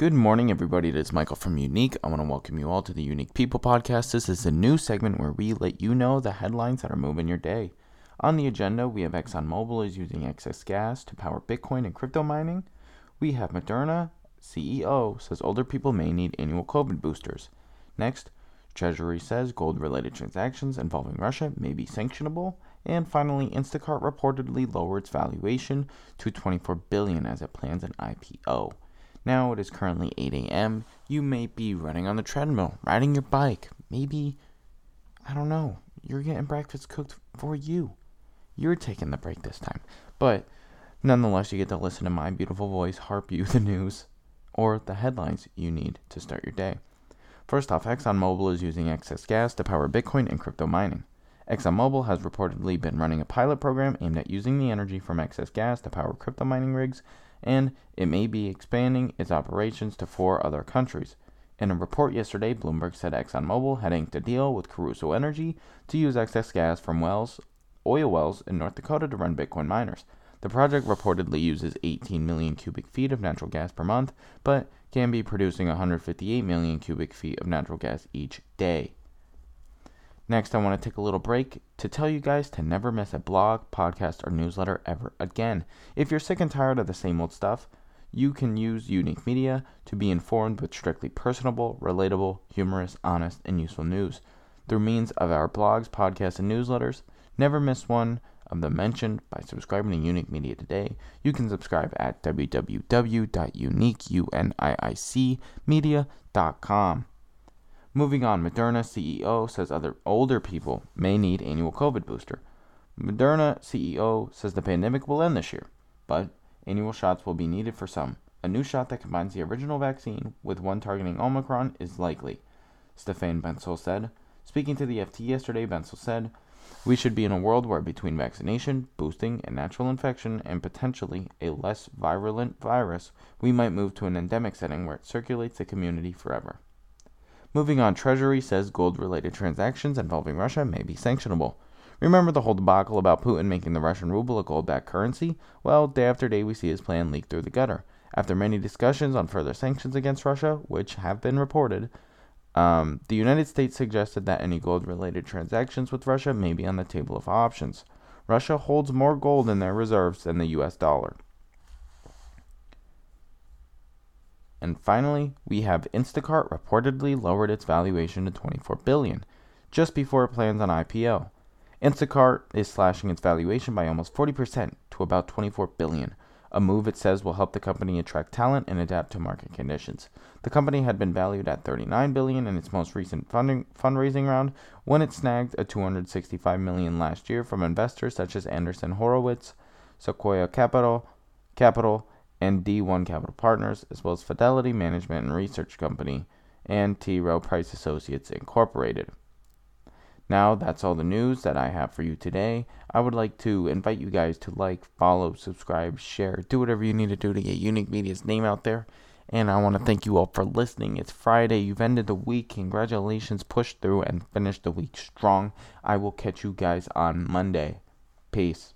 Good morning, everybody. It is Michael from Uniic. I want to welcome you all to the Uniic People Podcast. This is a new segment where we let you know the headlines that are moving your day. On the agenda, we have ExxonMobil is using excess gas to power Bitcoin and crypto mining. We have Moderna CEO says older people may need annual COVID boosters. Next, Treasury says gold related transactions involving Russia may be sanctionable. And finally, Instacart reportedly lowered its valuation to 24 billion as it plans an IPO. Now it is currently 8 a.m. You may be running on the treadmill, riding your bike. Maybe, I don't know, you're getting breakfast cooked for you. You're taking the break this time. But nonetheless, you get to listen to my beautiful voice harp you the news or the headlines you need to start your day. First off, ExxonMobil is using excess gas to power Bitcoin and crypto mining. ExxonMobil has reportedly been running a pilot program aimed at using the energy from excess gas to power crypto mining rigs and it may be expanding its operations to four other countries. In a report yesterday, Bloomberg said ExxonMobil had inked a deal with Crusoe Energy to use excess gas from wells, oil wells in North Dakota to run Bitcoin miners. The project reportedly uses 18 million cubic feet of natural gas per month, but can be producing 158 million cubic feet of natural gas each day. Next, I want to take a little break to tell you guys to never miss a blog, podcast, or newsletter ever again. If you're sick and tired of the same old stuff, you can use Uniic Media to be informed with strictly personable, relatable, humorous, honest, and useful news. Through means of our blogs, podcasts, and newsletters, never miss one of them mentioned by subscribing to Uniic Media today. You can subscribe at www.uniicmedia.com. Moving on, Moderna CEO says other older people may need annual COVID booster. Moderna CEO says the pandemic will end this year, but annual shots will be needed for some. A new shot that combines the original vaccine with one targeting Omicron is likely, Stéphane Bancel said. Speaking to the FT yesterday, Bancel said, We should be in a world where between vaccination, boosting, and natural infection, and potentially a less virulent virus, we might move to an endemic setting where it circulates the community forever. Moving on, Treasury says gold related transactions involving Russia may be sanctionable. Remember the whole debacle about Putin making the Russian ruble a gold backed currency? Well, day after day we see his plan leak through the gutter. After many discussions on further sanctions against Russia, which have been reported, um, the United States suggested that any gold related transactions with Russia may be on the table of options. Russia holds more gold in their reserves than the US dollar. And finally, we have Instacart reportedly lowered its valuation to 24 billion just before it plans on IPO. Instacart is slashing its valuation by almost 40% to about 24 billion, a move it says will help the company attract talent and adapt to market conditions. The company had been valued at 39 billion in its most recent funding, fundraising round when it snagged a 265 million last year from investors such as Andreessen Horowitz, Sequoia Capital, Capital, and D1 Capital Partners, as well as Fidelity Management and Research Company and T. Rowe Price Associates Incorporated. Now, that's all the news that I have for you today. I would like to invite you guys to like, follow, subscribe, share, do whatever you need to do to get Uniic Media's name out there. And I want to thank you all for listening. It's Friday. You've ended the week. Congratulations. Push through and finish the week strong. I will catch you guys on Monday. Peace.